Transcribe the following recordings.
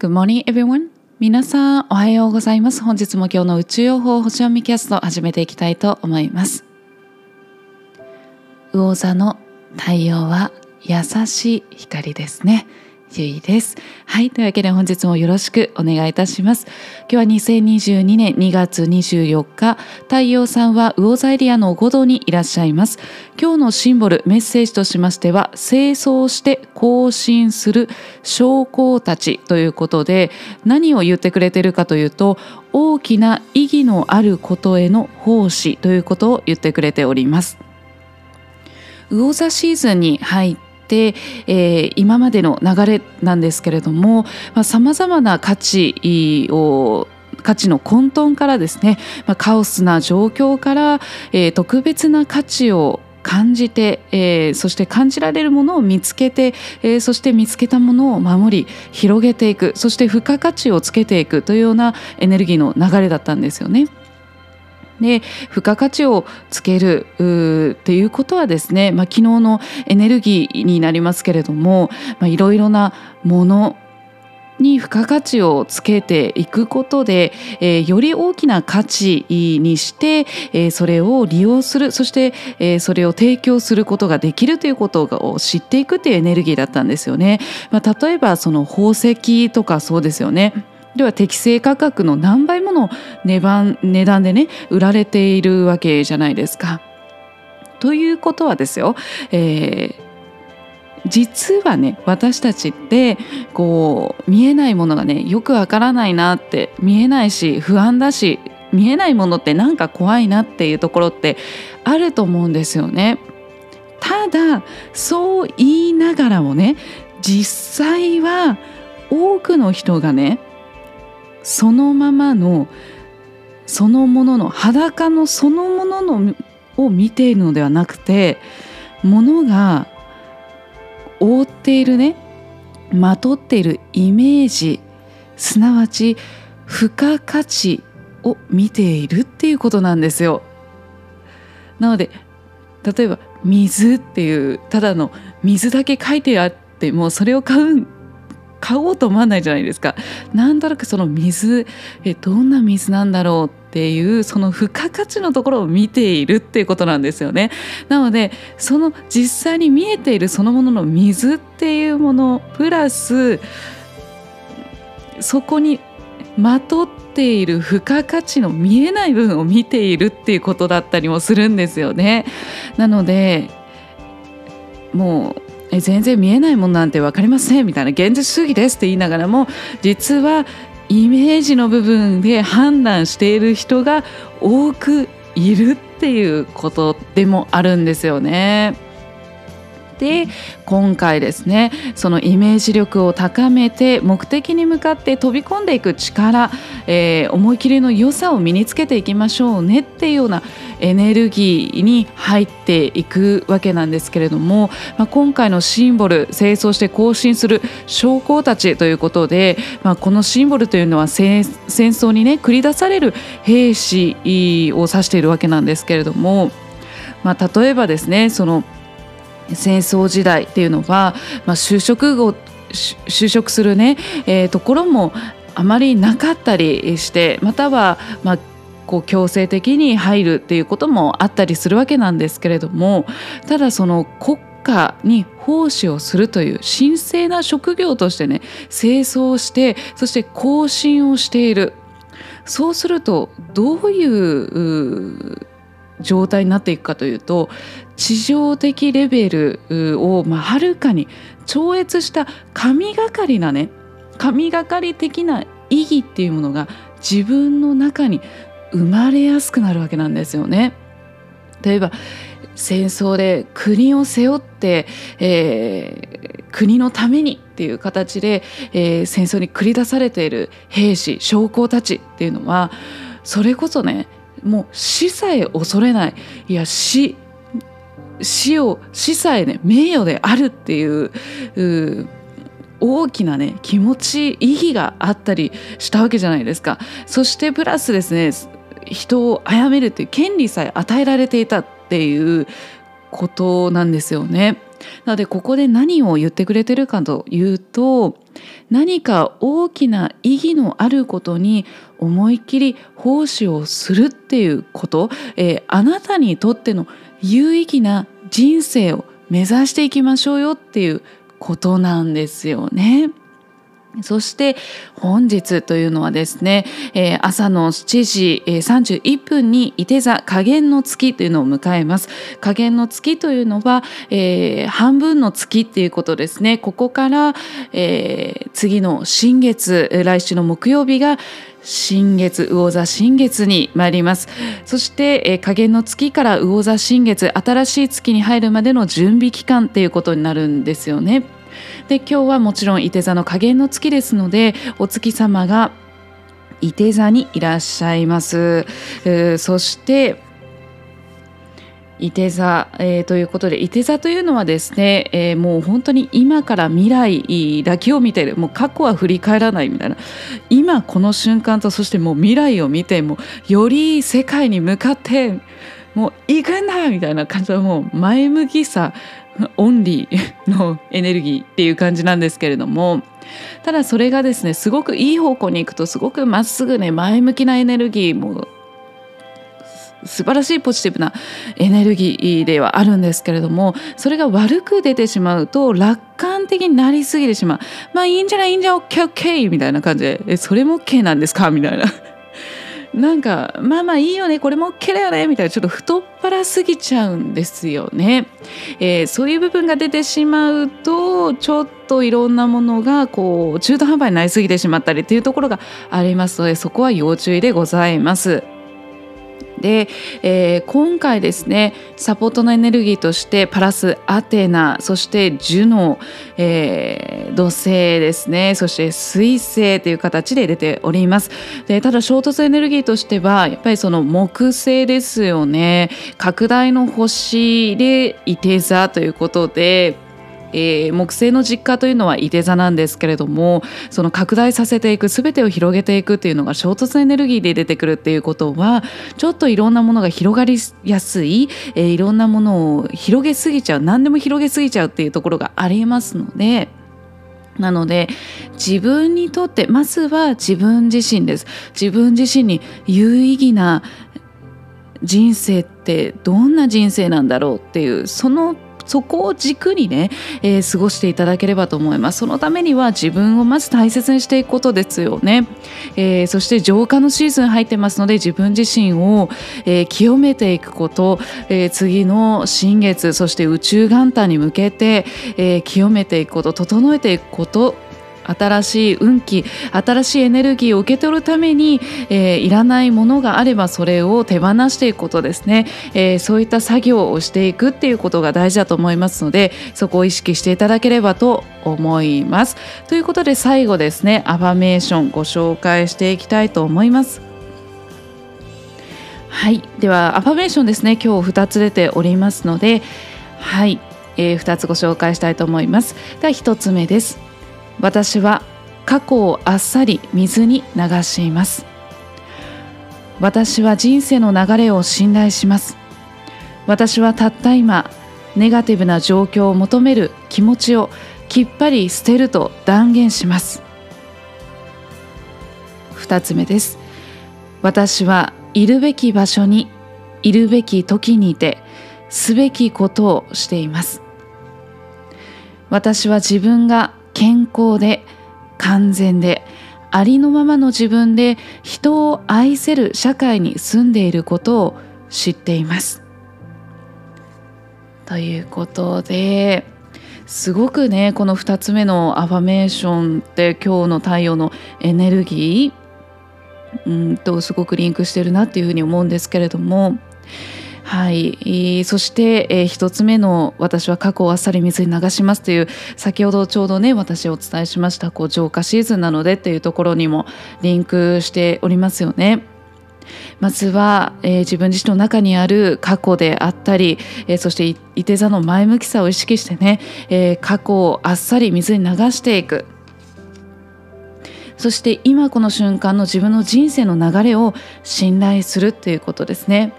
Good morning, everyone. 皆さん、おはようございます。本日も今日の宇宙予報星読みキャスト始めていきたいと思います。魚座の太陽は優しい光ですね。ゆいです。はい。というわけで本日もよろしくお願いいたします。今日は2022年2月24日、太陽さんは魚座エリアの5度にいらっしゃいます。今日のシンボル、メッセージとしましては、清掃して更新する将校たちということで、何を言ってくれているかというと、大きな意義のあることへの奉仕ということを言ってくれております。魚座シーズンに入って、えー、今までの流れなんですけれどもさまざ、まな価値を価値の混沌からですね、まあ、カオスな状況から、えー、特別な価値を感じて、えー、そして感じられるものを見つけて、えー、そして見つけたものを守り広げていくそして付加価値をつけていくというようなエネルギーの流れだったんですよね。で付加価値をつけるっていうことはですね、まあ、昨日のエネルギーになりますけれどもいろいろなものに付加価値をつけていくことで、えー、より大きな価値にして、えー、それを利用するそして、えー、それを提供することができるということを知っていくというエネルギーだったんですよね。まあ、例えばその宝石とかそうですよね。では適正価格の何倍もの値段値段でね売られているわけじゃないですか。ということはですよ、えー、実はね私たちってこう見えないものがねよくわからないなって見えないし不安だし見えないものってなんか怖いなっていうところってあると思うんですよね。ただそう言いながらもね実際は多くの人がねそのままのそのものの裸のそのもののを見ているのではなくてものが覆っているねまとっているイメージすなわち付加価値を見ているっていうことなんですよ。なので例えば水っていうただの水だけ書いてあってもそれを買う買おうと思わないじゃないですか。なんとなくその水えどんな水なんだろうっていうその付加価値のところを見ているっていうことなんですよね。なのでその実際に見えているそのものの水っていうものプラスそこにまとっている付加価値の見えない部分を見ているっていうことだったりもするんですよね。なのでもうえ全然見えないもんなんて分かりませんみたいな現実主義ですって言いながらも実はイメージの部分で判断している人が多くいるっていうことでもあるんですよね。で今回ですねそのイメージ力を高めて目的に向かって飛び込んでいく力、えー、思い切りの良さを身につけていきましょうねっていうようなエネルギーに入っていくわけなんですけれども、まあ、今回のシンボル清掃して更新する将校たちということで、まあ、このシンボルというのは戦争にね繰り出される兵士を指しているわけなんですけれども、まあ、例えばですねその戦争時代っていうのは、まあ、就職後就職するね、えー、ところもあまりなかったりしてまたは、まあ、こう強制的に入るっていうこともあったりするわけなんですけれどもただその国家に奉仕をするという神聖な職業としてね清掃してそして更新をしている。そうするとどういう状態になっていくかというと地上的レベルを、まあ、はるかに超越した神がかりなね神がかり的な意義っていうものが自分の中に生まれやすくなるわけなんですよね。例えば戦争で国を背負って、えー、国のためにっていう形で、えー、戦争に繰り出されている兵士将校たちっていうのはそれこそねもう死さえ恐れない。いや死死を死さえね名誉であるっていう大きなね気持ち意義があったりしたわけじゃないですか。そしてプラスですね人を殺めるっていう権利さえ与えられていたっていうことなんですよね。なのでここで何を言ってくれてるかというと何か大きな意義のあることに思いっきり奉仕をするっていうこと、えー、あなたにとっての有意義な人生を目指していきましょうよっていうことなんですよね。そして本日というのはですね、えー、朝の7時、えー、31分に伊手座加減の月というのを迎えます。加減の月というのは、えー、半分の月っていうことですね。ここから、えー、次の新月、来週の木曜日が新月魚座新月に参りますそして、えー、加減の月から魚座新月新しい月に入るまでの準備期間っていうことになるんですよね。で今日はもちろん伊手座の加減の月ですのでお月様が伊手座にいらっしゃいます。そして伊手座、えー、ということで伊手座というのはですね、えー、もう本当に今から未来だけを見てる。もう過去は振り返らないみたいな。今この瞬間とそしてもう未来を見てもより世界に向かってもう行くんだみたいな感じのもう前向きさ。オンリー のエネルギーっていう感じなんですけれどもただそれがですねすごくいい方向に行くとすごくまっすぐね前向きなエネルギーも素晴らしいポジティブなエネルギーではあるんですけれどもそれが悪く出てしまうと楽観的になりすぎてしまう。まあいいんじゃない？いいんじゃ OKOK みたいな感じでえそれも OK なんですか？みたいな。なんかまあまあいいよねこれも OK だよねみたいなちょっと太っ腹すぎちゃうんですよね、えー、そういう部分が出てしまうとちょっといろんなものがこう中途半端になりすぎてしまったりっていうところがありますのでそこは要注意でございます。で、えー、今回ですねサポートのエネルギーとしてパラスアテナそしてジュノ、えー、土星ですねそして水星という形で出ております。でただ衝突エネルギーとしてはやっぱりその木星ですよね。拡大の星でいて座ということでえー、木星の実家というのは伊手座なんですけれどもその拡大させていく全てを広げていくっていうのが衝突エネルギーで出てくるっていうことはちょっといろんなものが広がりやすい、えー、いろんなものを広げすぎちゃう何でも広げすぎちゃうっていうところがありますので。なので自分にとってまずは自分自身です自分自身に有意義な人生ってどんな人生なんだろうっていうそのそこを軸にね、えー、過ごしていただければと思います。そのためには自分をまず大切にしていくことですよね、えー、そして浄化のシーズン入ってますので自分自身を、えー、清めていくこと、え、次の新月そして宇宙元旦に向けて、え、清めていくこと整えていくこと新しい運気新しいエネルギーを受け取るために、えー、いらないものがあればそれを手放していくことですね、えー、そういった作業をしていくっていうことが大事だと思いますのでそこを意識していただければと思います。ということで最後ですねアファメーションご紹介していきたいと思います。はいではアファメーションですね今日2つ出ておりますのではい、えー、2つご紹介したいと思います。では1つ目です。私は過去をあっさり水に流しています。私は人生の流れを信頼します。私はたった今ネガティブな状況を求める気持ちをきっぱり捨てると断言します。2つ目です。私はいるべき場所にいるべき時にいてすべきことをしています。私は自分が健康で完全でありのままの自分で人を愛せる社会に住んでいることを知っています。ということですごくねこの2つ目のアファメーションって今日の太陽のエネルギーうんとすごくリンクしてるなっていうふうに思うんですけれどもはい、そして、えー、1つ目の「私は過去をあっさり水に流します」という先ほどちょうどね私お伝えしましたこう浄化シーズンなのでっていうところにもリンクしておりますよね。まずは、えー、自分自身の中にある過去であったり、えー、そしていて座の前向きさを意識してね、えー、過去をあっさり水に流していくそして今この瞬間の自分の人生の流れを信頼するっていうことですね。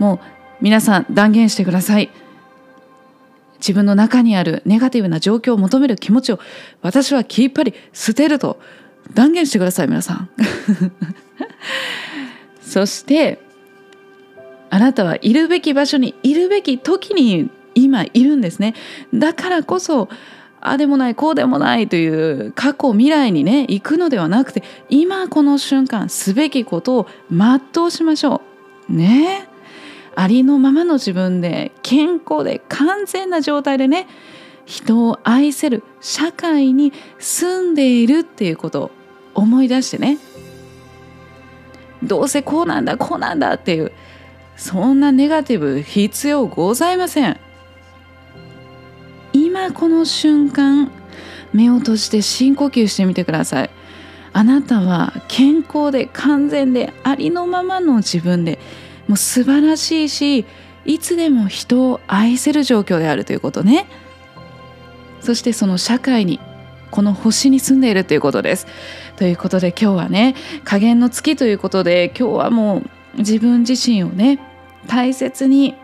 もう皆さん断言してください。自分の中にあるネガティブな状況を求める気持ちを私はきっぱり捨てると断言してください皆さん。そしてあなたはいるべき場所にいるべき時に今いるんですね。だからこそあでもないこうでもないという過去未来にね行くのではなくて今この瞬間すべきことを全うしましょう。ね。ありのままの自分で健康で完全な状態でね人を愛せる社会に住んでいるっていうことを思い出してねどうせこうなんだこうなんだっていうそんなネガティブ必要ございません。今この瞬間目を閉じて深呼吸してみてください。あなたは健康で完全でありのままの自分でもう素晴らしいしいつでも人を愛せる状況であるということね。そしてその社会にこの星に住んでいるということです。ということで今日はね加減の月ということで今日はもう自分自身をね大切に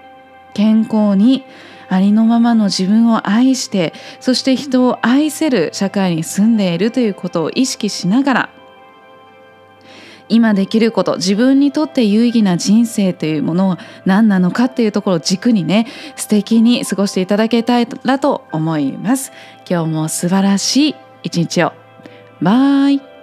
健康にありのままの自分を愛してそして人を愛せる社会に住んでいるということを意識しながら今できること自分にとって有意義な人生というものは何なのかっていうところを軸にね素敵に過ごしていただけたらと思います。今日も素晴らしい一日を。バイ。